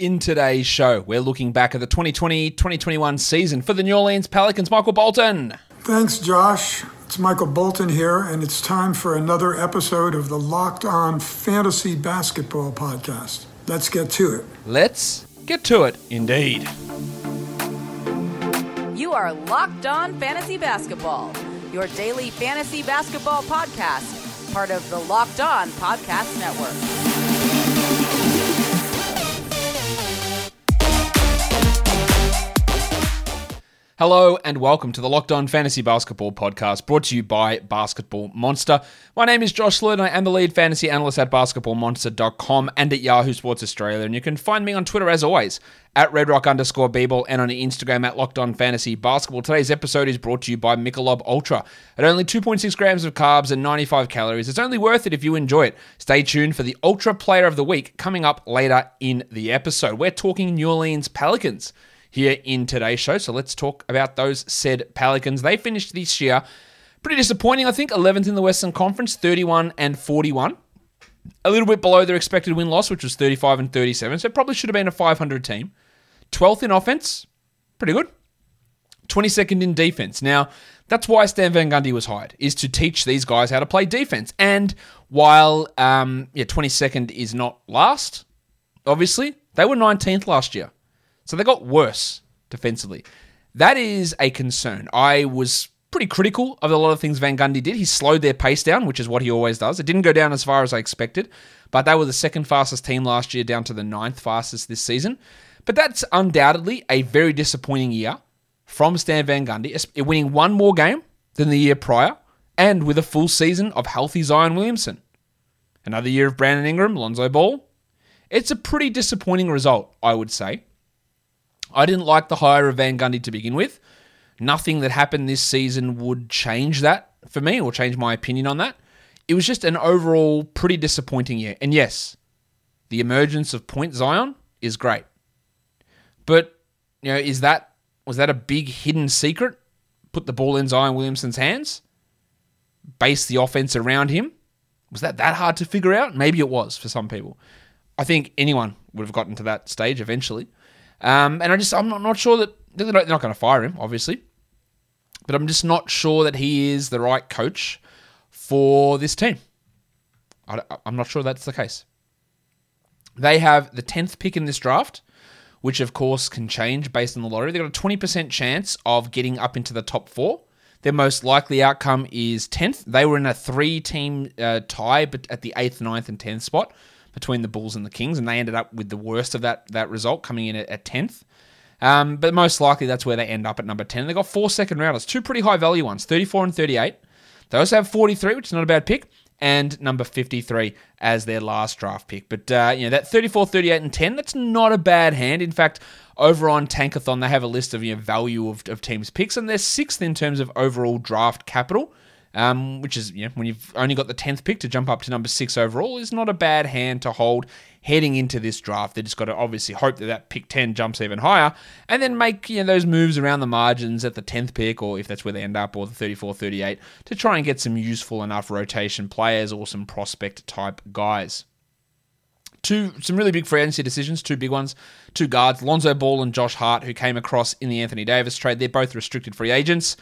In today's show, we're looking back at the 2020 2021 season for the New Orleans Pelicans. Michael Bolton. Thanks, Josh. It's Michael Bolton here, and it's time for another episode of the Locked On Fantasy Basketball Podcast. Let's get to it. Let's get to it, indeed. You are Locked On Fantasy Basketball, your daily fantasy basketball podcast, part of the Locked On Podcast Network. Hello and welcome to the Locked On Fantasy Basketball Podcast brought to you by Basketball Monster. My name is Josh and I am the lead fantasy analyst at basketballmonster.com and at Yahoo Sports Australia. And you can find me on Twitter as always at redrock underscore bball and on Instagram at Locked On Fantasy Basketball. Today's episode is brought to you by Michelob Ultra. At only 2.6 grams of carbs and 95 calories, it's only worth it if you enjoy it. Stay tuned for the Ultra Player of the Week coming up later in the episode. We're talking New Orleans Pelicans here in today's show. So let's talk about those said Pelicans. They finished this year pretty disappointing, I think. 11th in the Western Conference, 31 and 41. A little bit below their expected win loss, which was 35 and 37. So probably should have been a 500 team. 12th in offense, pretty good. 22nd in defense. Now, that's why Stan Van Gundy was hired, is to teach these guys how to play defense. And while um, yeah, 22nd is not last, obviously, they were 19th last year. So they got worse defensively. That is a concern. I was pretty critical of a lot of things Van Gundy did. He slowed their pace down, which is what he always does. It didn't go down as far as I expected, but they were the second fastest team last year, down to the ninth fastest this season. But that's undoubtedly a very disappointing year from Stan Van Gundy, eh, winning one more game than the year prior, and with a full season of healthy Zion Williamson. Another year of Brandon Ingram, Lonzo Ball. It's a pretty disappointing result, I would say. I didn't like the hire of Van Gundy to begin with. Nothing that happened this season would change that for me or change my opinion on that. It was just an overall pretty disappointing year. And yes, the emergence of Point Zion is great. But, you know, is that was that a big hidden secret? Put the ball in Zion Williamson's hands? Base the offense around him? Was that that hard to figure out? Maybe it was for some people. I think anyone would have gotten to that stage eventually. Um, and I just I'm not, not sure that they're not, not going to fire him, obviously, but I'm just not sure that he is the right coach for this team. I, I'm not sure that's the case. They have the 10th pick in this draft, which of course can change based on the lottery. They've got a 20% chance of getting up into the top four. Their most likely outcome is 10th. They were in a three team uh, tie but at the 8th, 9th, and 10th spot between the Bulls and the Kings, and they ended up with the worst of that that result, coming in at, 10th. Um, but most likely that's where they end up at number 10. They got four second rounders, two pretty high value ones, 34 and 38. They also have 43, which is not a bad pick, and number 53 as their last draft pick. But, uh, you know, that 34, 38, and 10, that's not a bad hand. In fact, over on Tankathon, they have a list of you know, value of, of teams' picks, and they're sixth in terms of overall draft capital um, which is you know, when you've only got the 10th pick to jump up to number six overall, is not a bad hand to hold heading into this draft. They just got to obviously hope that that pick 10 jumps even higher and then make you know, those moves around the margins at the 10th pick, or if that's where they end up, or the 34 38, to try and get some useful enough rotation players or some prospect type guys. Two some really big free agency decisions, two big ones. Two guards, Lonzo Ball and Josh Hart, who came across in the Anthony Davis trade. They're both restricted free agents.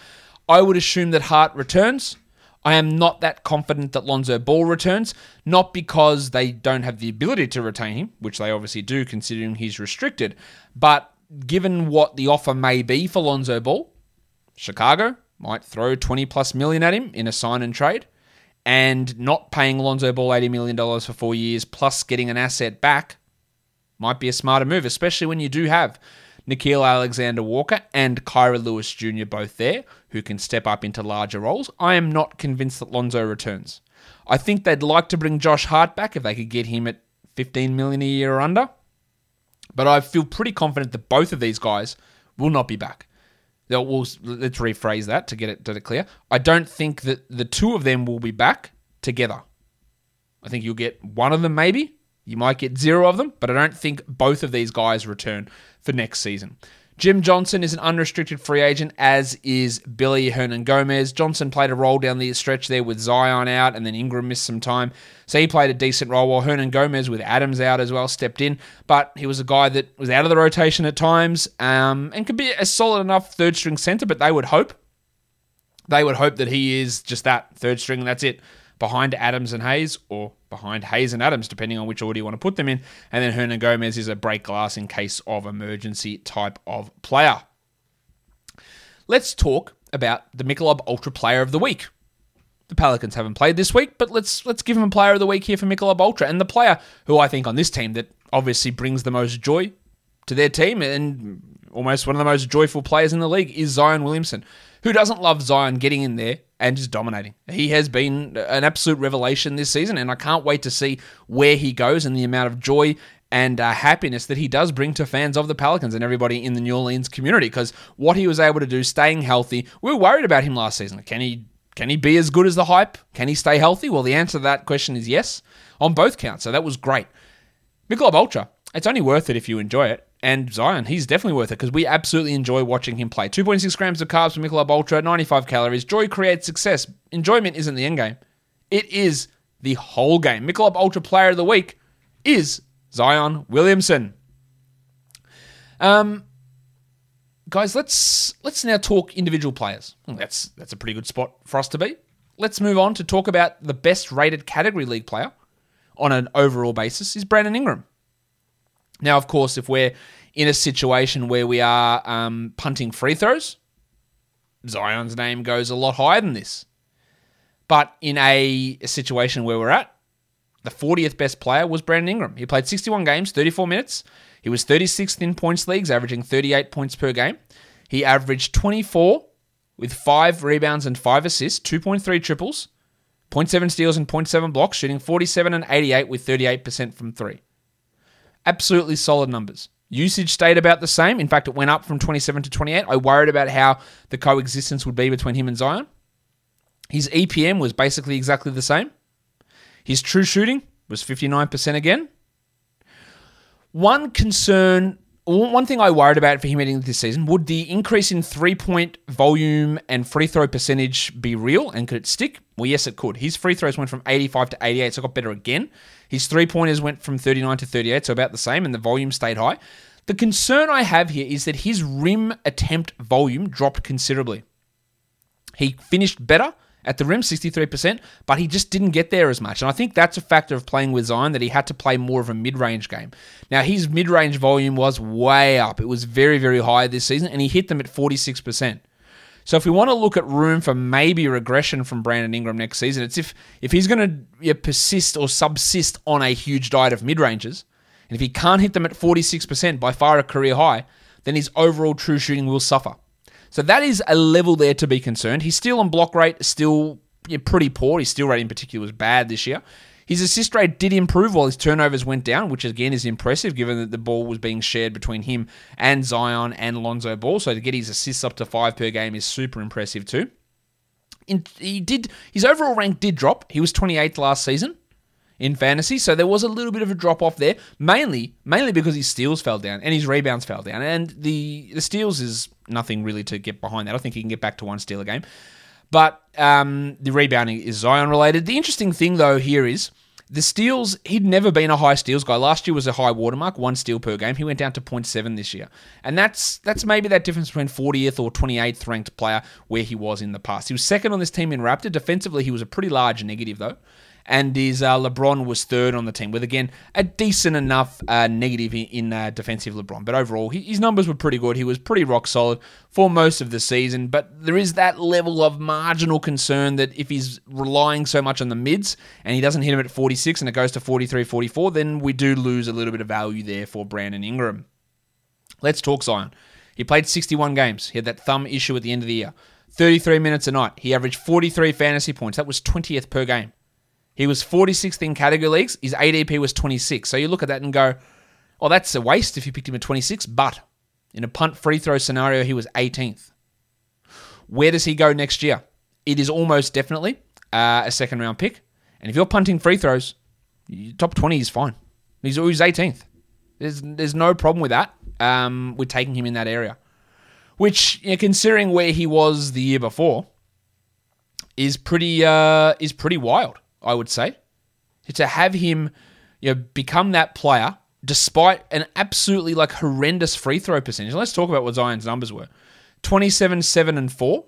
I would assume that Hart returns. I am not that confident that Lonzo Ball returns, not because they don't have the ability to retain him, which they obviously do considering he's restricted, but given what the offer may be for Lonzo Ball, Chicago might throw 20 plus million at him in a sign and trade, and not paying Lonzo Ball $80 million for four years plus getting an asset back might be a smarter move, especially when you do have Nickeil Alexander Walker and Kira Lewis Jr. both there, who can step up into larger roles. I am not convinced that Lonzo returns. I think they'd like to bring Josh Hart back if they could get him at 15 million a year or under. But I feel pretty confident that both of these guys will not be back. We'll, let's rephrase that to get it, to it clear. I don't think that the two of them will be back together. I think you'll get one of them maybe. You might get zero of them, but I don't think both of these guys return for next season. Jim Johnson is an unrestricted free agent, as is Billy Hernangomez. Johnson played a role down the stretch there with Zion out, and then Ingram missed some time. So he played a decent role, while Hernangomez, with Adams out as well, stepped in. But he was a guy that was out of the rotation at times um, and could be a solid enough third string center, but they would hope. They would hope that he is just that third string, and that's it behind Adams and Hayes, or behind Hayes and Adams, depending on which order you want to put them in. And then Hernangomez is a break glass in case of emergency type of player. Let's talk about the Michelob Ultra Player of the Week. The Pelicans haven't played this week, but let's let's give him a Player of the Week here for Michelob Ultra. And the player who I think on this team that obviously brings the most joy to their team and almost one of the most joyful players in the league is Zion Williamson. Who doesn't love Zion getting in there and just dominating? He has been an absolute revelation this season, and I can't wait to see where he goes and the amount of joy and uh, happiness that he does bring to fans of the Pelicans and everybody in the New Orleans community. Because what he was able to do, staying healthy, we were worried about him last season. Can he can he be as good as the hype? Can he stay healthy? Well, the answer to that question is yes on both counts. So that was great. Michelob Ultra, it's only worth it if you enjoy it. And Zion, he's definitely worth it because we absolutely enjoy watching him play. 2.6 grams of carbs for Michelob Ultra, 95 calories. Joy creates success. Enjoyment isn't the end game. It is the whole game. Michelob Ultra Player of the Week is Zion Williamson. Um, guys, let's let's now talk individual players. That's that's a pretty good spot for us to be. Let's move on to talk about the best rated category league player on an overall basis is Brandon Ingram. Now, of course, if we're in a situation where we are um, punting free throws, Zion's name goes a lot higher than this. But in a, a situation where we're at, the 40th best player was Brandon Ingram. He played 61 games, 34 minutes. He was 36th in points leagues, averaging 38 points per game. He averaged 24 with 5 rebounds and 5 assists, 2.3 triples, 0.7 steals and 0.7 blocks, shooting 47 and 88 with 38% from 3. Absolutely solid numbers. Usage stayed about the same. In fact, it went up from 27 to 28. I worried about how the coexistence would be between him and Zion. His EPM was basically exactly the same. His true shooting was 59% again. One concern, one thing I worried about for him heading this season, would the increase in three point volume and free throw percentage be real and could it stick? Well, yes, it could. His free throws went from 85 to 88, so got better again. His three pointers went from 39 to 38, so about the same, and the volume stayed high. The concern I have here is that his rim attempt volume dropped considerably. He finished better at the rim, 63%, but he just didn't get there as much. And I think that's a factor of playing with Zion that he had to play more of a mid range game. Now, his mid range volume was way up. It was very, very high this season, and he hit them at 46%. So if we want to look at room for maybe regression from Brandon Ingram next season, it's if if he's going to know, persist or subsist on a huge diet of mid ranges, and if he can't hit them at 46%, by far a career high, then his overall true shooting will suffer. So that is a level there to be concerned. He's still on block rate, still yeah, pretty poor. His steal rate in particular was bad this year. His assist rate did improve while his turnovers went down, which again is impressive given that the ball was being shared between him and Zion and Lonzo Ball. So to get his assists up to five per game is super impressive too. In, he did his overall rank did drop. He was 28th last season in fantasy, so there was a little bit of a drop off there. Mainly, mainly because his steals fell down and his rebounds fell down, and the the steals is nothing really to get behind that. I think he can get back to one steal a game. But um, the rebounding is Zion related. The interesting thing, though, here is the steals. He'd never been a high steals guy. Last year was a high watermark, one steal per game. He went down to 0.7 this year, and that's that's maybe that difference between 40th or 28th ranked player where he was in the past. He was second on this team in Raptor. Defensively, he was a pretty large negative though and his uh, LeBron was third on the team with again a decent enough uh, negative in, uh, defensive LeBron. But overall, he, his numbers were pretty good. He was pretty rock solid for most of the season. But there is that level of marginal concern that if he's relying so much on the mids and he doesn't hit him at 46 and it goes to 43, 44, then we do lose a little bit of value there for Brandon Ingram. Let's talk Zion. He played 61 games. He had that thumb issue at the end of the year. 33 minutes a night. He averaged 43 fantasy points. That was 20th per game. He was 46th in category leagues. His ADP was 26. So you look at that and go, oh, that's a waste if you picked him at 26. But in a punt free throw scenario, he was 18th. Where does he go next year? It is almost definitely uh, a second round pick. And if you're punting free throws, top 20 is fine. He's, he's 18th. There's, there's no problem with that. Um, we're taking him in that area. which, you know, considering where he was the year before, is pretty uh, is pretty wild. I would say to have him, you know, become that player despite an absolutely like horrendous free throw percentage. Let's talk about what Zion's numbers were: twenty-seven, seven, and four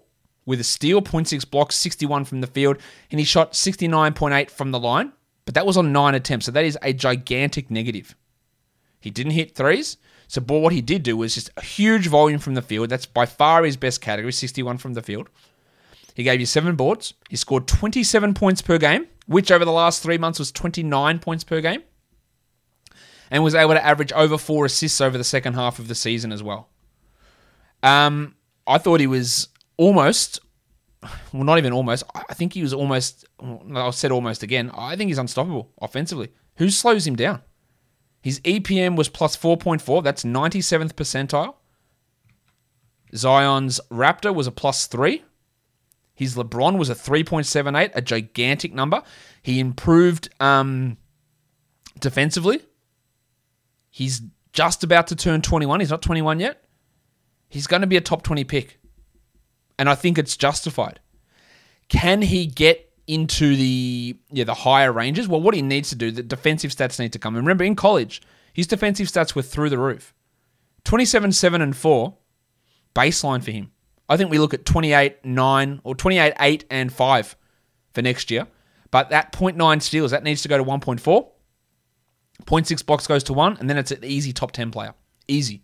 with a steal, 0.6 blocks, 61 from the field, and he shot 69.8 from the line, but that was on nine attempts, so that is a gigantic negative. He didn't hit threes, so but what he did do was just a huge volume from the field. That's by far his best category, 61 from the field. He gave you seven boards. He scored 27 points per game, which over the last three months was 29 points per game, and was able to average over four assists over the second half of the season as well. Um, I thought he was almost, well, not even almost. I think he was almost. I said almost again. I think he's unstoppable offensively. Who slows him down? His EPM was plus 4.4. That's 97th percentile. Zion's Raptor was a plus three. His LeBron was a 3.78, a gigantic number. He improved um, defensively. He's just about to turn 21. He's not 21 yet. He's going to be a top 20 pick and I think it's justified. Can he get into the yeah the higher ranges? Well, what he needs to do, the defensive stats need to come. And remember, in college, his defensive stats were through the roof. 27, 7, and 4, baseline for him. I think we look at 28, 9, or 28, 8, and 5 for next year. But that 0.9 steals, that needs to go to 1.4. 0.6 box goes to 1, and then it's an easy top 10 player. Easy.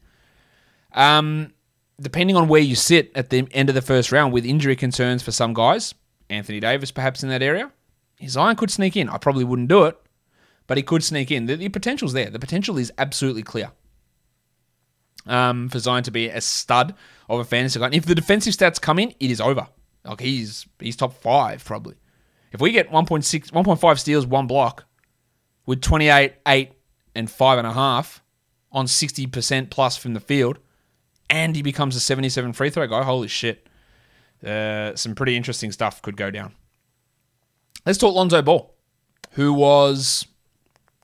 Um, depending on where you sit at the end of the first round with injury concerns for some guys, Anthony Davis perhaps in that area, Zion could sneak in. I probably wouldn't do it, but he could sneak in. The, the potential's there. The potential is absolutely clear. Um, for Zion to be a stud of a fantasy guy. And if the defensive stats come in, it is over. Like he's he's top five probably. If we get 1.6, 1.5 steals, one block, with 28, 8, and 5.5 on 60% plus from the field, and he becomes a 77 free throw guy. Holy shit. Uh, some pretty interesting stuff could go down. Let's talk Lonzo Ball, who was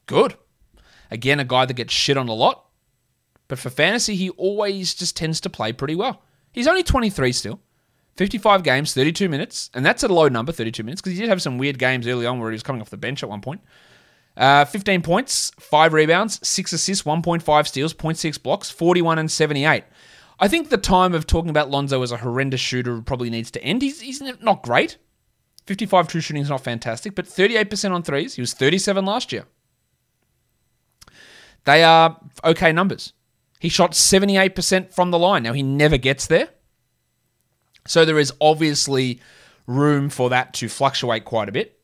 good. Again, a guy that gets shit on a lot. But for fantasy, he always just tends to play pretty well. He's only 23 still. 55 games, 32 minutes. And that's a low number, 32 minutes, because he did have some weird games early on where he was coming off the bench at one point. Uh, 15 points, 5 rebounds, 6 assists, 1.5 steals, 0.6 blocks, 41 and 78. I think the time of talking about Lonzo as a horrendous shooter probably needs to end. He's, he's not great. 55 true shooting is not fantastic, but 38% on threes. He was 37 last year. They are okay numbers. He shot 78% from the line. Now, he never gets there. So there is obviously room for that to fluctuate quite a bit.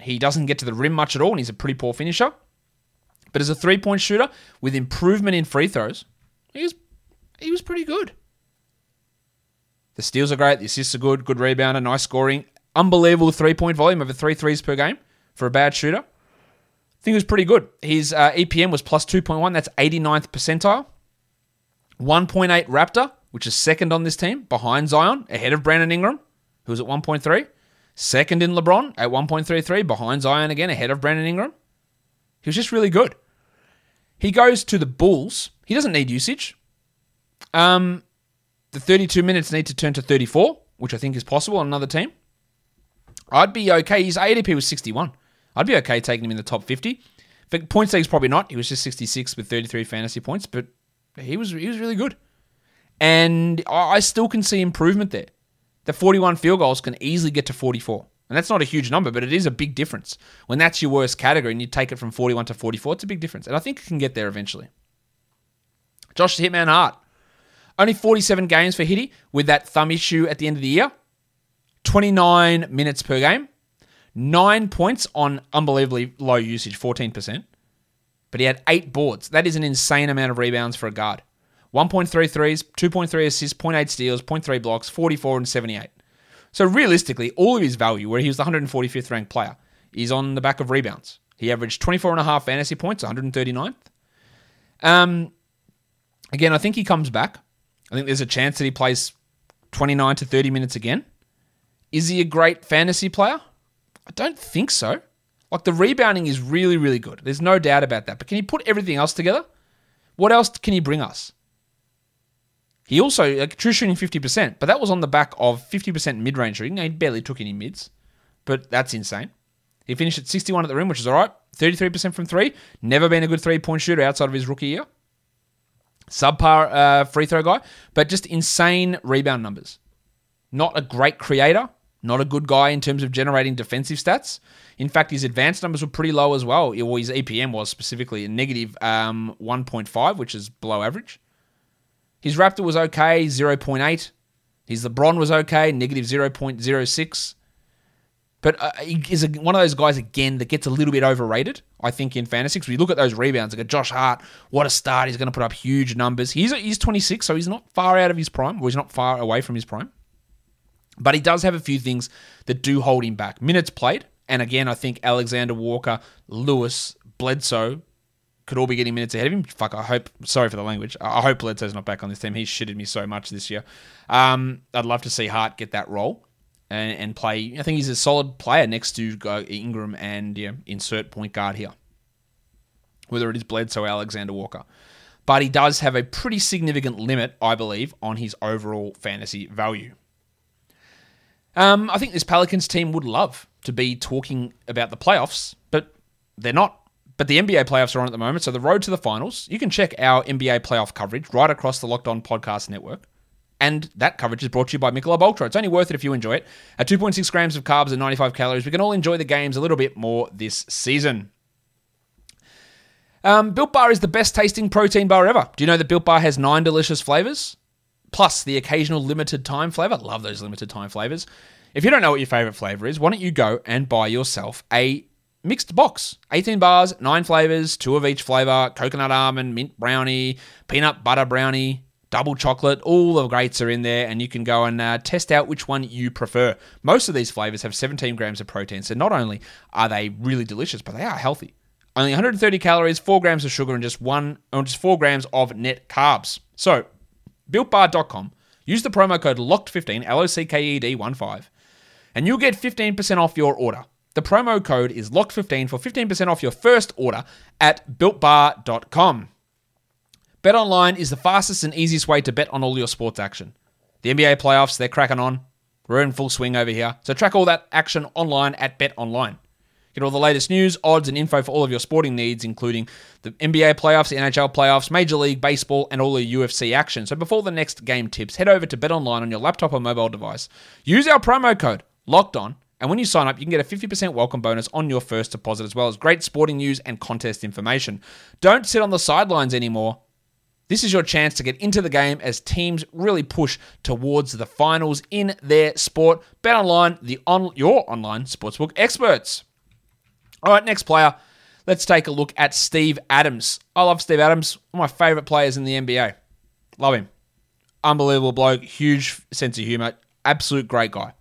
He doesn't get to the rim much at all, and he's a pretty poor finisher. But as a three point shooter with improvement in free throws, he's he was pretty good. The steals are great. The assists are good. Good rebounder. Nice scoring. Unbelievable three point volume over three threes per game for a bad shooter. Think it was pretty good. His uh, EPM was plus 2.1. That's 89th percentile. 1.8 Raptor, which is second on this team, behind Zion, ahead of Brandon Ingram, who's at 1.3. Second in LeBron at 1.33, behind Zion again, ahead of Brandon Ingram. He was just really good. He goes to the Bulls. He doesn't need usage. Um, the 32 minutes need to turn to 34, which I think is possible on another team. I'd be okay. His ADP was 61. I'd be okay taking him in the top 50. But points league's probably not. He was just 66 with 33 fantasy points, but he was he was really good. And I still can see improvement there. The 41 field goals can easily get to 44. And that's not a huge number, but it is a big difference. When that's your worst category and you take it from 41 to 44, it's a big difference. And I think it can get there eventually. Josh Hitman Hart. Only 47 games for Hitty with that thumb issue at the end of the year. 29 minutes per game. Nine points on unbelievably low usage, 14%. But he had eight boards. That is an insane amount of rebounds for a guard. 1.3 threes, 2.3 assists, 0.8 steals, 0.3 blocks, 44 and 78. So realistically, all of his value, where he was the 145th ranked player, is on the back of rebounds. He averaged 24 and a half fantasy points, 139th. Um, again, I think he comes back. I think there's a chance that he plays 29 to 30 minutes again. Is he a great fantasy player? I don't think so. Like the rebounding is really, really good. There's no doubt about that. But can he put everything else together? What else can he bring us? He also, like, true shooting 50%, but that was on the back of 50% mid range shooting. He barely took any mids, but that's insane. He finished at 61 at the rim, which is all right. 33% from three. Never been a good three point shooter outside of his rookie year. Subpar uh, free throw guy, but just insane rebound numbers. Not a great creator, not a good guy in terms of generating defensive stats. In fact, his advanced numbers were pretty low as well. Or his EPM was specifically a negative um, 1.5, which is below average. His Raptor was okay, 0.8. His LeBron was okay, negative 0.06. But uh, he is a, one of those guys, again, that gets a little bit overrated, I think, in fantasy. Because we look at those rebounds, like Josh Hart, what a start. He's going to put up huge numbers. He's, he's 26, so he's not far out of his prime, or he's not far away from his prime. But he does have a few things that do hold him back. Minutes played, and again, I think Alexander Walker, Lewis, Bledsoe could all be getting minutes ahead of him. Fuck, I hope. Sorry for the language. I hope Bledsoe's not back on this team. He's shitted me so much this year. Um, I'd love to see Hart get that role and, and play. I think he's a solid player next to Ingram and yeah, insert point guard here. Whether it is Bledsoe or Alexander Walker. But he does have a pretty significant limit, I believe, on his overall fantasy value. Um, I think this Pelicans team would love to be talking about the playoffs, but they're not. But the NBA playoffs are on at the moment, so the road to the finals. You can check our NBA playoff coverage right across the Locked On Podcast Network. And that coverage is brought to you by Michelob Ultra. It's only worth it if you enjoy it. At 2.6 grams of carbs and 95 calories, we can all enjoy the games a little bit more this season. Um, Built Bar is the best tasting protein bar ever. Do you know that Built Bar has nine delicious flavors? Plus the occasional limited time flavor. Love those limited time flavors. If you don't know what your favorite flavor is, why don't you go and buy yourself a mixed box 18 bars, nine flavors, two of each flavor coconut almond, mint brownie, peanut butter brownie double chocolate, all the greats are in there, and you can go and uh, test out which one you prefer. Most of these flavors have 17 grams of protein, so not only are they really delicious, but they are healthy. Only 130 calories, 4 grams of sugar, and just one, or just 4 grams of net carbs. So, builtbar.com. Use the promo code LOCKED15, L O C K E D 1 5, and you'll get 15% off your order. The promo code is LOCKED15 for 15% off your first order at builtbar.com. BetOnline is the fastest and easiest way to bet on all your sports action. The NBA playoffs, they're cracking on. We're in full swing over here. So track all that action online at BetOnline. Get all the latest news, odds, and info for all of your sporting needs, including the NBA playoffs, the NHL playoffs, Major League Baseball, and all the UFC action. So before the next game tips, head over to BetOnline on your laptop or mobile device. Use our promo code Locked On, and when you sign up, you can get a 50% welcome bonus on your first deposit, as well as great sporting news and contest information. Don't sit on the sidelines anymore. This is your chance to get into the game as teams really push towards the finals in their sport. Bet online, the on your online sportsbook experts. All right, next player. Let's take a look at Steve Adams. I love Steve Adams, one of my favorite players in the NBA. Love him. Unbelievable bloke, huge sense of humor, absolute great guy.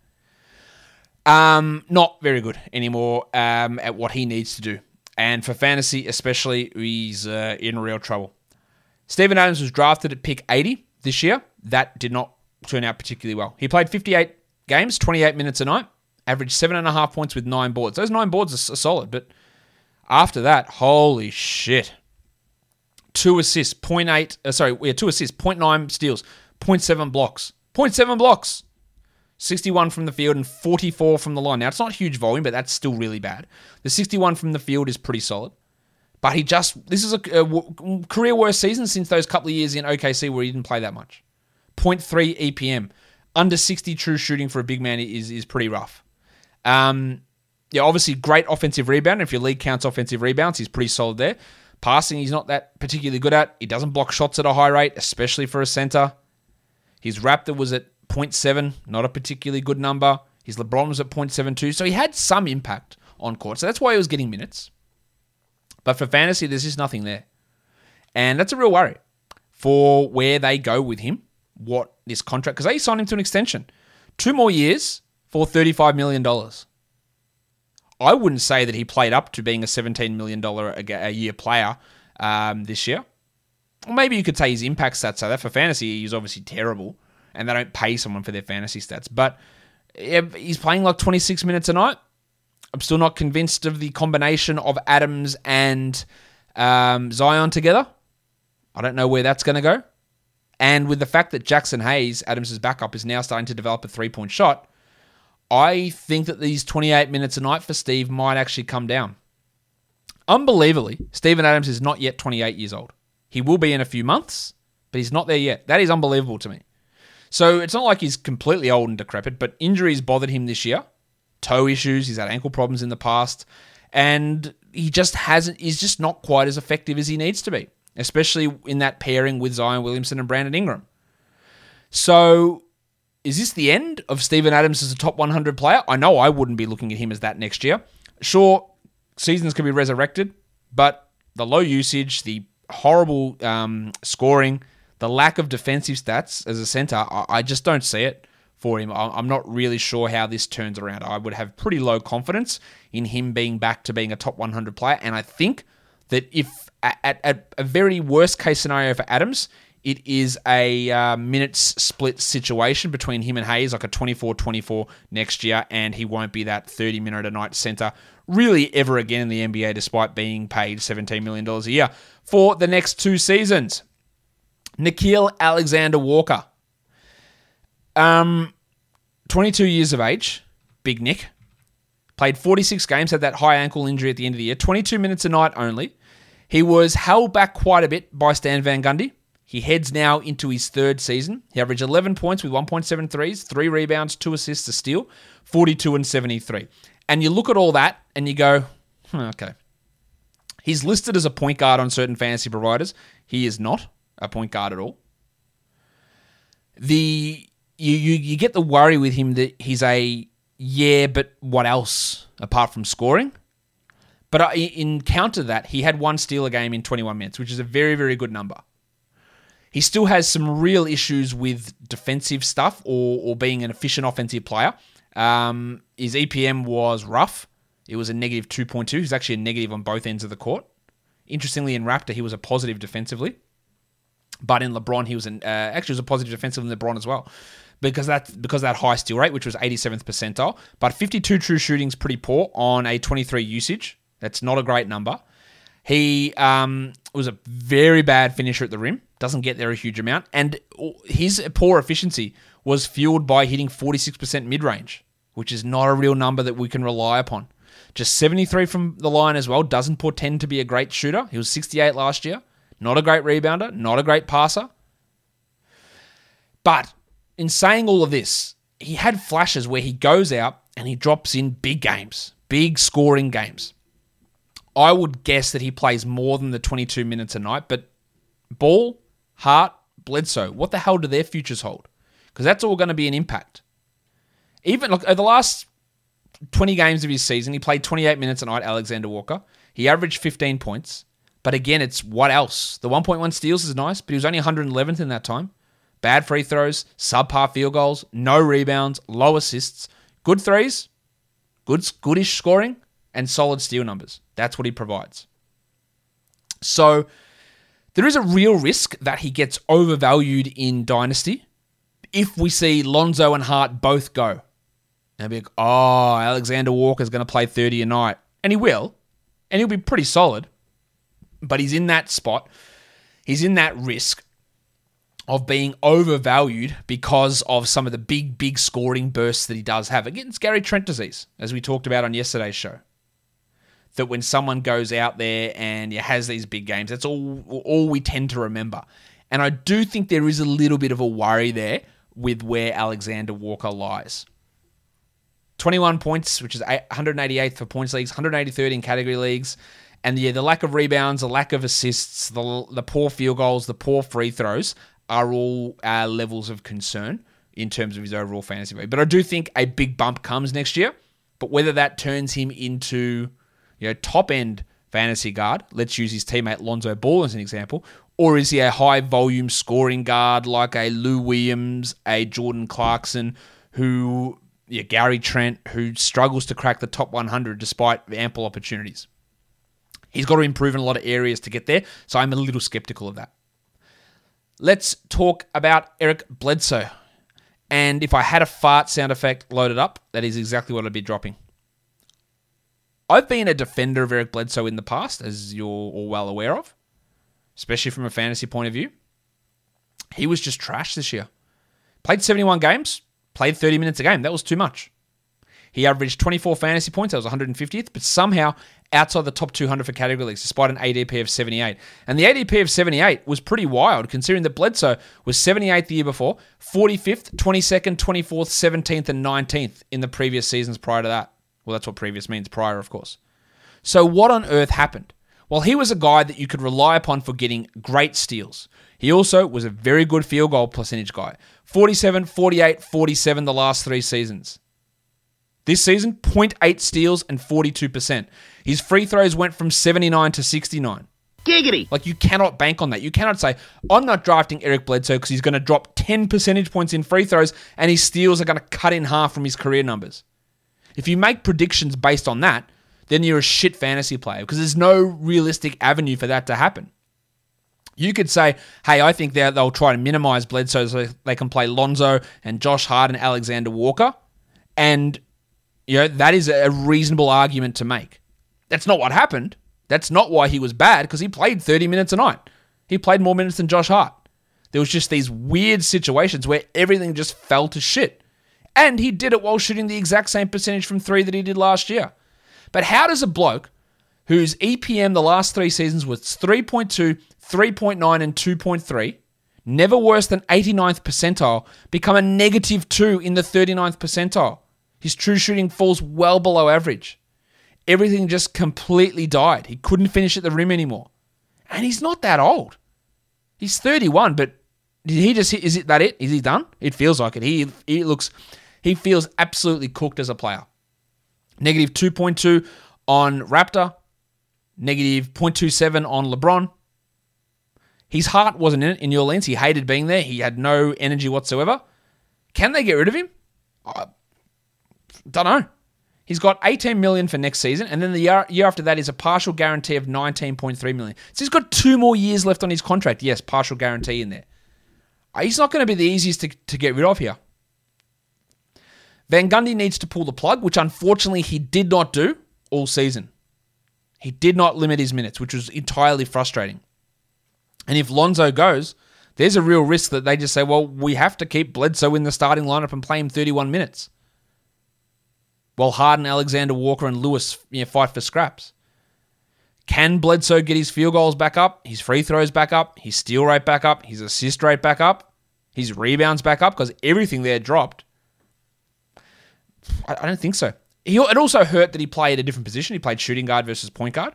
Um, not very good anymore um, at what he needs to do. And for fantasy, especially, he's uh, in real trouble. Steven Adams was drafted at pick 80 this year. That did not turn out particularly well. He played 58 games, 28 minutes a night, averaged seven and a half points with nine boards. Those nine boards are solid, but after that, holy shit. Two assists, 0.8, uh, sorry, yeah, two assists, 0.9 steals, 0.7 blocks. 0.7 blocks. 61 from the field and 44 from the line. Now, it's not huge volume, but that's still really bad. The 61 from the field is pretty solid. But he just, this is a, a career worst season since those couple of years in OKC where he didn't play that much. 0.3 EPM. Under 60 true shooting for a big man is, is pretty rough. Um, yeah, obviously great offensive rebound. If your league counts offensive rebounds, he's pretty solid there. Passing, he's not that particularly good at. He doesn't block shots at a high rate, especially for a center. His Raptor was at 0.7, not a particularly good number. His LeBron was at 0.72, so he had some impact on court. So that's why he was getting minutes. But for fantasy, there's just nothing there. And that's a real worry for where they go with him, what this contract, because they signed him to an extension. Two more years for $35 million. I wouldn't say that he played up to being a $17 million a year player um, this year. Or maybe you could say his impact stats are that. For fantasy, he's obviously terrible, and they don't pay someone for their fantasy stats. But he's playing like 26 minutes a night. I'm still not convinced of the combination of Adams and um, Zion together. I don't know where that's going to go. And with the fact that Jaxson Hayes, Adams' backup, is now starting to develop a three point shot, I think that these 28 minutes a night for Steve might actually come down. Unbelievably, Steven Adams is not yet 28 years old. He will be in a few months, but he's not there yet. That is unbelievable to me. So it's not like he's completely old and decrepit, but injuries bothered him this year. Toe issues, he's had ankle problems in the past, and he just hasn't, he's just not quite as effective as he needs to be, especially in that pairing with Zion Williamson and Brandon Ingram. So is this the end of Steven Adams as a top 100 player? I know I wouldn't be looking at him as that next year. Sure, seasons can be resurrected, but the low usage, the horrible um, scoring, the lack of defensive stats as a center, I, I just don't see it for him. I, I'm not really sure how this turns around. I would have pretty low confidence in him being back to being a top 100 player, and I think that if at, at a very worst case scenario for Adams, it is a uh, minutes split situation between him and Hayes, like a 24 24 next year, and he won't be that 30 minute a night center really ever again in the NBA, despite being paid $17 million a year for the next two seasons. Nickeil Alexander Walker. Um, 22 years of age, Big Nick. Played 46 games, had that high ankle injury at the end of the year, 22 minutes a night only. He was held back quite a bit by Stan Van Gundy. He heads now into his third season. He averaged 11 points with 1.73s, 3 rebounds, 2 assists, a steal, 42 and 73. And you look at all that and you go, hmm, okay. He's listed as a point guard on certain fantasy providers. He is not a point guard at all. The you you, you get the worry with him that he's a yeah, but what else apart from scoring? But in counter that, he had one steal a game in 21 minutes, which is a very very good number. He still has some real issues with defensive stuff or, or being an efficient offensive player. Um, his EPM was rough. It was a negative 2.2. He's actually a negative on both ends of the court. Interestingly, in Raptor, he was a positive defensively. But in LeBron, he was an, uh, actually was a positive defensive in LeBron as well. Because that because that high steal rate, which was 87th percentile, but 52 true shooting is pretty poor on a 23 usage. That's not a great number. He um, was a very bad finisher at the rim. Doesn't get there a huge amount, and his poor efficiency was fueled by hitting 46% mid range, which is not a real number that we can rely upon. Just 73 from the line as well doesn't portend to be a great shooter. He was 68 last year. Not a great rebounder, not a great passer. But in saying all of this, he had flashes where he goes out and he drops in big games, big scoring games. I would guess that he plays more than the 22 minutes a night, but Ball, Hart, Bledsoe, what the hell do their futures hold? Because that's all going to be an impact. Even look, the last 20 games of his season, he played 28 minutes a night, Alexander Walker. He averaged 15 points. But again, it's what else? The 1.1 steals is nice, but he was only 111th in that time. Bad free throws, subpar field goals, no rebounds, low assists, good threes, good goodish scoring, and solid steal numbers. That's what he provides. So there is a real risk that he gets overvalued in Dynasty if we see Lonzo and Hart both go. And be like, oh, Alexander Walker's going to play 30 a night. And he will. And he'll be pretty solid. But he's in that spot. He's in that risk of being overvalued because of some of the big, big scoring bursts that he does have. Again, it's Gary Trent disease, as we talked about on yesterday's show that when someone goes out there and has these big games, that's all all we tend to remember. And I do think there is a little bit of a worry there with where Alexander Walker lies. 21 points, which is 188th for points leagues, 183rd in category leagues. And yeah, the lack of rebounds, the lack of assists, the, the poor field goals, the poor free throws are all uh, levels of concern in terms of his overall fantasy value. But I do think a big bump comes next year. But whether that turns him into you know, top end fantasy guard, let's use his teammate Lonzo Ball as an example, or is he a high volume scoring guard like a Lou Williams, a Jordan Clarkson, who, yeah, Gary Trent, who struggles to crack the top 100 despite ample opportunities? He's got to improve in a lot of areas to get there, so I'm a little skeptical of that. Let's talk about Eric Bledsoe. And if I had a fart sound effect loaded up, that is exactly what I'd be dropping. I've been a defender of Eric Bledsoe in the past, as you're all well aware of, especially from a fantasy point of view. He was just trash this year. Played 71 games, played 30 minutes a game. That was too much. He averaged 24 fantasy points. That was 150th, but somehow outside the top 200 for category leagues, despite an ADP of 78. And the ADP of 78 was pretty wild, considering that Bledsoe was 78th the year before, 45th, 22nd, 24th, 17th, and 19th in the previous seasons prior to that. Well, that's what previous means, prior, of course. So, what on earth happened? Well, he was a guy that you could rely upon for getting great steals. He also was a very good field goal percentage guy 47, 48, 47 the last three seasons. This season, 0.8 steals and 42%. His free throws went from 79 to 69. Giggity. Like, you cannot bank on that. You cannot say, I'm not drafting Eric Bledsoe because he's going to drop 10 percentage points in free throws and his steals are going to cut in half from his career numbers. If you make predictions based on that, then you're a shit fantasy player because there's no realistic avenue for that to happen. You could say, hey, I think they'll try to minimize Bledsoe so they can play Lonzo and Josh Hart and Alexander Walker. And, you know, that is a reasonable argument to make. That's not what happened. That's not why he was bad because he played 30 minutes a night. He played more minutes than Josh Hart. There was just these weird situations where everything just fell to shit. And he did it while shooting the exact same percentage from three that he did last year. But how does a bloke whose EPM the last three seasons was 3.2, 3.9, and 2.3, never worse than 89th percentile, become a negative 2 in the 39th percentile? His true shooting falls well below average. Everything just completely died. He couldn't finish at the rim anymore. And he's not that old. He's 31, but did he just is it that it? Is he done? It feels like it. He he looks he feels absolutely cooked as a player. Negative 2.2 on Raptor, negative 0.27 on LeBron. His heart wasn't in it in New Orleans. He hated being there. He had no energy whatsoever. Can they get rid of him? I don't know. He's got 18 million for next season, and then the year, year after that is a partial guarantee of 19.3 million. So he's got two more years left on his contract. Yes, partial guarantee in there. Uh, he's not going to be the easiest to, to get rid of here. Van Gundy needs to pull the plug, which unfortunately he did not do all season. He did not limit his minutes, which was entirely frustrating. And if Lonzo goes, there's a real risk that they just say, well, we have to keep Bledsoe in the starting lineup and play him 31 minutes. While Hart and, Alexander Walker, and Lewis you know, fight for scraps. Can Bledsoe get his field goals back up, his free throws back up, his steal rate back up, his assist rate back up, his rebounds back up? Because everything there dropped. I, don't think so. He, it also hurt that he played a different position. He played shooting guard versus point guard.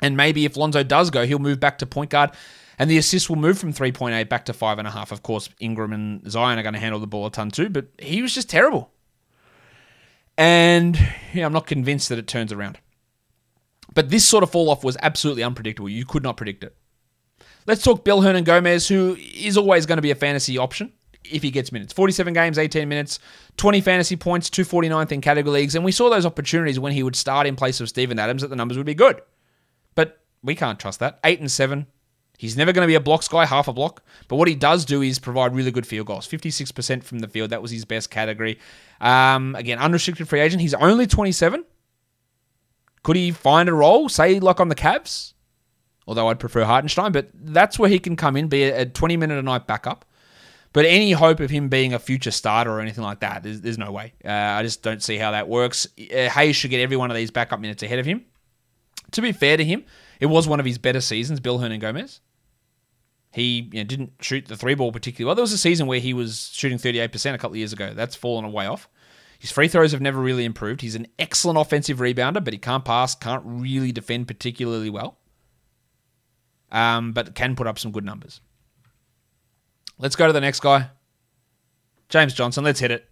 And maybe if Lonzo does go, he'll move back to point guard, and the assists will move from 3.8 back to 5.5. Of course, Ingram and Zion are going to handle the ball a ton too, but he was just terrible. And yeah, I'm not convinced that it turns around. But this sort of fall off was absolutely unpredictable. You could not predict it. Let's talk Bill Hernangomez, who is always going to be a fantasy option if he gets minutes. 47 games, 18 minutes, 20 fantasy points, 249th in category leagues. And we saw those opportunities when he would start in place of Steven Adams that the numbers would be good. But we can't trust that. 8 and 7. He's never going to be a blocks guy, half a block. But what he does do is provide really good field goals. 56% from the field. That was his best category. Um, again, unrestricted free agent. He's only 27. Could he find a role, say, like on the Cavs? Although I'd prefer Hartenstein, but that's where he can come in, be a 20 minute a night backup. But any hope of him being a future starter or anything like that, there's, there's no way. Uh, I just don't see how that works. Uh, Hayes should get every one of these backup minutes ahead of him. To be fair to him, it was one of his better seasons, Bill Hernangomez. He you know, didn't shoot the three ball particularly well. There was a season where he was shooting 38% a couple of years ago. That's fallen away off. His free throws have never really improved. He's an excellent offensive rebounder, but he can't pass, can't really defend particularly well. Um, but can put up some good numbers. Let's go to the next guy. James Johnson, let's hit it.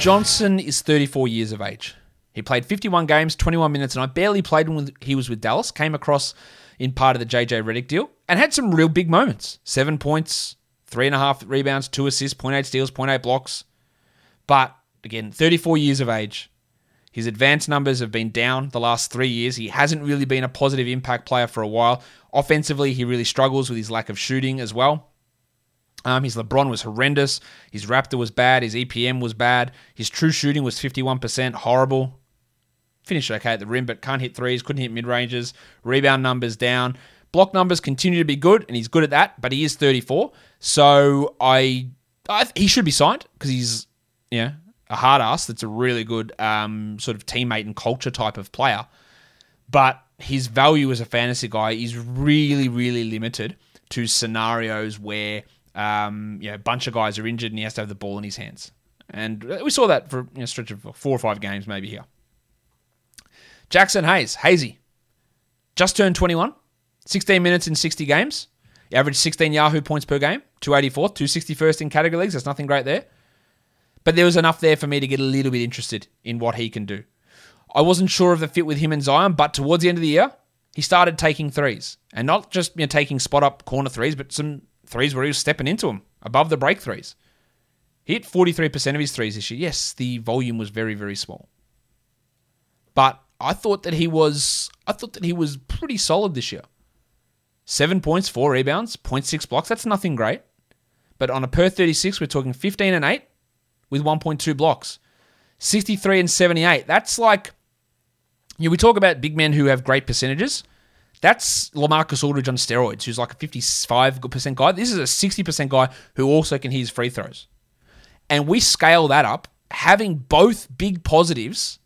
Johnson is 34 years of age. He played 51 games, 21 minutes, and I barely played when he was with Dallas. Came across in part of the JJ Redick deal and had some real big moments. Seven points, three and a half rebounds, two assists, 0.8 steals, 0.8 blocks. But again, 34 years of age. His advanced numbers have been down the last three years. He hasn't really been a positive impact player for a while. Offensively, he really struggles with his lack of shooting as well. Um, his LeBron was horrendous. His Raptor was bad. His EPM was bad. His true shooting was 51%, horrible. Finished okay at the rim, but can't hit threes, couldn't hit mid ranges. Rebound numbers down. Block numbers continue to be good, and he's good at that, but he is 34. So I, I he should be signed because he's yeah a hard ass that's a really good um, sort of teammate and culture type of player. But his value as a fantasy guy is really, really limited to scenarios where um, you know, a bunch of guys are injured and he has to have the ball in his hands. And we saw that for a stretch of four or five games maybe here. Jaxson Hayes, Hazy, just turned 21, 16 minutes in 60 games. He averaged 16 Yahoo points per game, 284th, 261st in category leagues. There's nothing great there. But there was enough there for me to get a little bit interested in what he can do. I wasn't sure of the fit with him and Zion, but towards the end of the year, he started taking threes. And not just you know, taking spot up corner threes, but some threes where he was stepping into them above the break threes. He hit 43% of his threes this year. Yes, the volume was very, very small. But I thought that he was I thought that he was pretty solid this year. Seven points, four rebounds, 0.6 blocks. That's nothing great. But on a per 36, we're talking 15 and 8 with 1.2 blocks. 63 and 78. That's like, you know, we talk about big men who have great percentages. That's Lamarcus Aldridge on steroids, who's like a 55% guy. This is a 60% guy who also can hit his free throws. And we scale that up. Having both big positives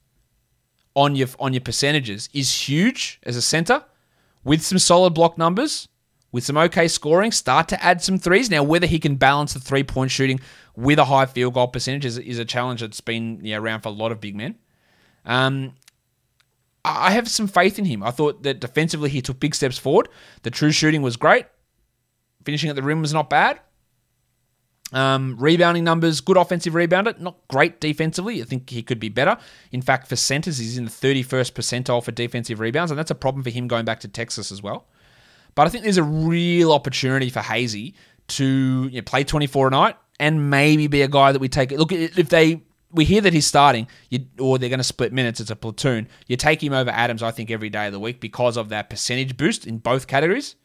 on your on your percentages is huge as a center with some solid block numbers with some okay scoring, start to add some threes. Now, whether he can balance the three point shooting with a high field goal percentage is, is a challenge that's been yeah, around for a lot of big men. Um, I have some faith in him. I thought that defensively he took big steps forward. The true shooting was great. Finishing at the rim was not bad. Um, rebounding numbers, good offensive rebounder, not great defensively. I think he could be better. In fact, for centers, he's in the 31st percentile for defensive rebounds, and that's a problem for him going back to Texas as well. But I think there's a real opportunity for Hazy to you know, play 24 a night and maybe be a guy that we take. Look, if they we hear that he's starting, you, or they're going to split minutes. It's a platoon. You take him over Adams, I think, every day of the week because of that percentage boost in both categories,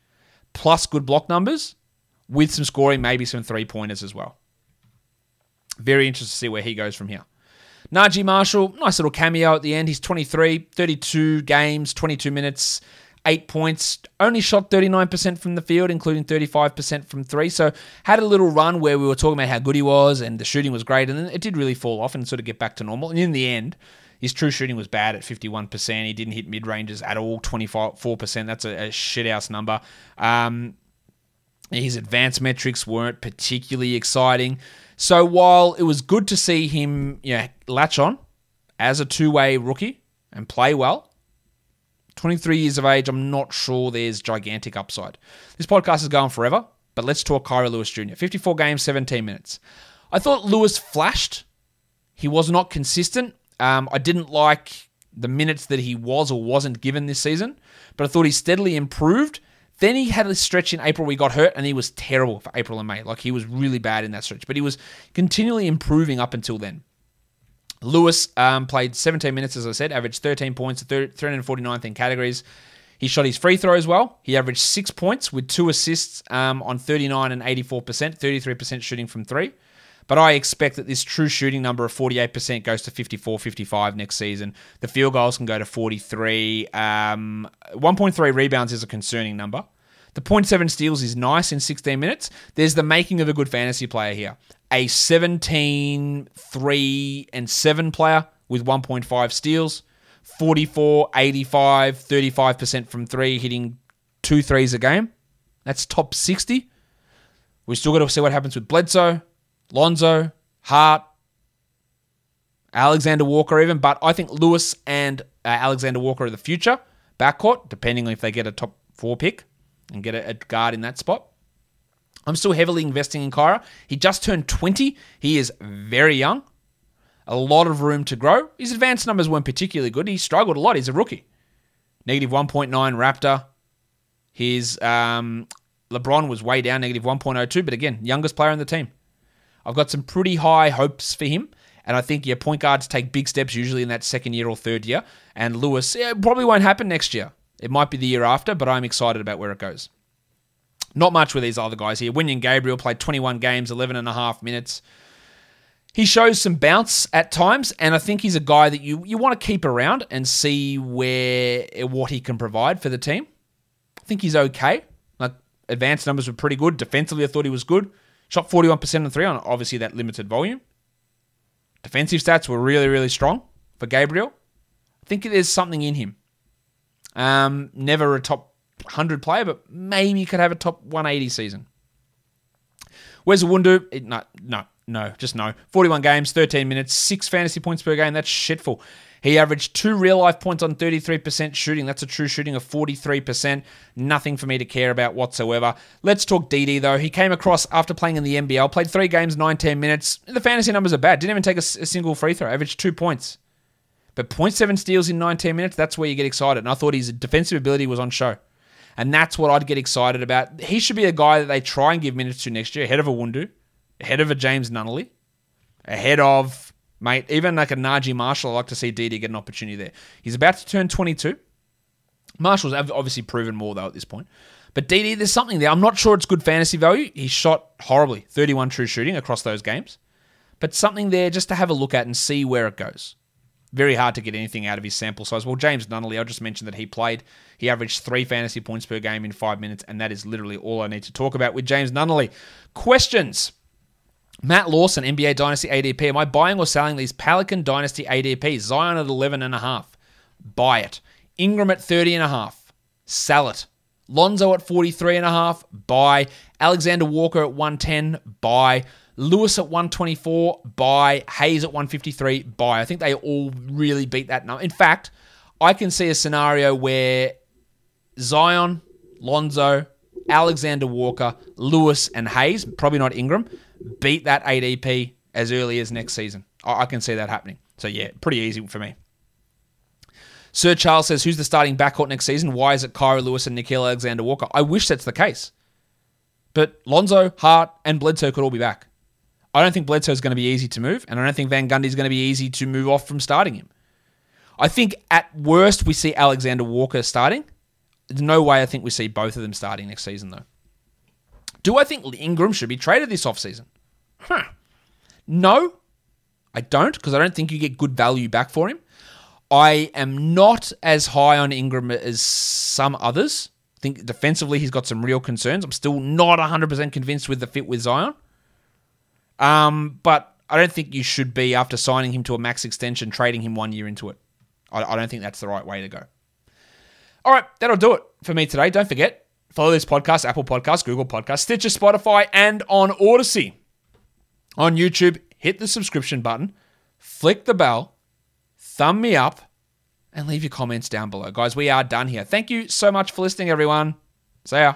plus good block numbers, with some scoring, maybe some three pointers as well. Very interested to see where he goes from here. Naji Marshall, nice little cameo at the end. He's 23, 32 games, 22 minutes, eight points, only shot 39% from the field, including 35% from three. So had a little run where we were talking about how good he was and the shooting was great, and then it did really fall off and sort of get back to normal. And in the end, his true shooting was bad at 51%. He didn't hit mid ranges at all, 24%. That's a, a shithouse number. Um, his advanced metrics weren't particularly exciting. So while it was good to see him you know, latch on as a two way rookie and play well, 23 years of age, I'm not sure there's gigantic upside. This podcast is going forever, but let's talk Kira Lewis Jr. 54 games, 17 minutes. I thought Lewis flashed. He was not consistent. Um, I didn't like the minutes that he was or wasn't given this season, but I thought he steadily improved. Then he had a stretch in April he got hurt, and he was terrible for April and May. Like he was really bad in that stretch, but he was continually improving up until then. Lewis um, played 17 minutes, as I said, averaged 13 points, 349th in categories. He shot his free throws well. He averaged six points with two assists um, on 39 and 84%, 33% shooting from three. But I expect that this true shooting number of 48% goes to 54, 55 next season. The field goals can go to 43. Um, 1.3 rebounds is a concerning number. The 0.7 steals is nice in 16 minutes. There's the making of a good fantasy player here a 17, 3, and 7 player with 1.5 steals, 44, 85, 35% from three, hitting two threes a game. That's top 60. We still got to see what happens with Bledsoe, Lonzo, Hart, Alexander Walker, even. But I think Lewis and uh, Alexander Walker are the future backcourt, depending on if they get a top four pick and get a, a guard in that spot. I'm still heavily investing in Kira. He just turned 20. He is very young. A lot of room to grow. His advanced numbers weren't particularly good. He struggled a lot. He's a rookie. Negative 1.9 Raptor. His um, LeBron was way down, negative 1.02. But again, youngest player on the team. I've got some pretty high hopes for him. And I think your point guards take big steps usually in that second year or third year. And Lewis, yeah, probably won't happen next year. It might be the year after, but I'm excited about where it goes. Not much with these other guys here. Wenyen Gabriel played 21 games, 11 and a half minutes. He shows some bounce at times, and I think he's a guy that you, you want to keep around and see where what he can provide for the team. I think he's okay. Like advanced numbers were pretty good. Defensively, I thought he was good. Shot 41% on three on obviously that limited volume. Defensive stats were really, really strong for Gabriel. I think there's something in him. Um, never a top 100 player, but maybe could have a top 180 season. Wes Iwundu? No, no, no, just no. 41 games, 13 minutes, six fantasy points per game. That's shitful. He averaged two real life points on 33% shooting. That's a true shooting of 43%. Nothing for me to care about whatsoever. Let's talk Didi though. He came across after playing in the NBL, played three games, 19 minutes. The fantasy numbers are bad. Didn't even take a, a single free throw. Averaged two points. But 0.7 steals in 19 minutes, that's where you get excited. And I thought his defensive ability was on show. And that's what I'd get excited about. He should be a guy that they try and give minutes to next year, ahead of Iwundu, ahead of a James Nunnally, ahead of, mate, even like a Naji Marshall. I'd like to see Didi get an opportunity there. He's about to turn 22. Marshall's obviously proven more, though, at this point. But Didi, there's something there. I'm not sure it's good fantasy value. He shot horribly, 31 true shooting across those games. But something there just to have a look at and see where it goes. Very hard to get anything out of his sample size. Well, James Nunnally, I just mentioned that he played. He averaged three fantasy points per game in five minutes, and that is literally all I need to talk about with James Nunnally. Questions. Matt Lawson, NBA Dynasty ADP. Am I buying or selling these Pelican Dynasty ADP? Zion at 11.5. Buy it. Ingram at 30.5. Sell it. Lonzo at 43.5. Buy. Alexander Walker at 110. Buy. Lewis at 124, buy. Hayes at 153, buy. I think they all really beat that number. In fact, I can see a scenario where Zion, Lonzo, Alexander Walker, Lewis, and Hayes, probably not Ingram, beat that ADP as early as next season. I can see that happening. So, yeah, pretty easy for me. Sir Charles says, Who's the starting backcourt next season? Why is it Kira Lewis and Nickeil Alexander Walker? I wish that's the case. But Lonzo, Hart, and Bledsoe could all be back. I don't think Bledsoe is going to be easy to move, and I don't think Van Gundy is going to be easy to move off from starting him. I think at worst we see Alexander Walker starting. There's no way I think we see both of them starting next season, though. Do I think Ingram should be traded this offseason? Huh. No, I don't, because I don't think you get good value back for him. I am not as high on Ingram as some others. I think defensively he's got some real concerns. I'm still not 100% convinced with the fit with Zion. Um, but I don't think you should be, after signing him to a max extension, trading him one year into it. I, I don't think that's the right way to go. All right, that'll do it for me today. Don't forget, follow this podcast, Apple Podcast, Google Podcast, Stitcher, Spotify, and on Odysee. On YouTube, hit the subscription button, flick the bell, thumb me up, and leave your comments down below. Guys, we are done here. Thank you so much for listening, everyone. See ya.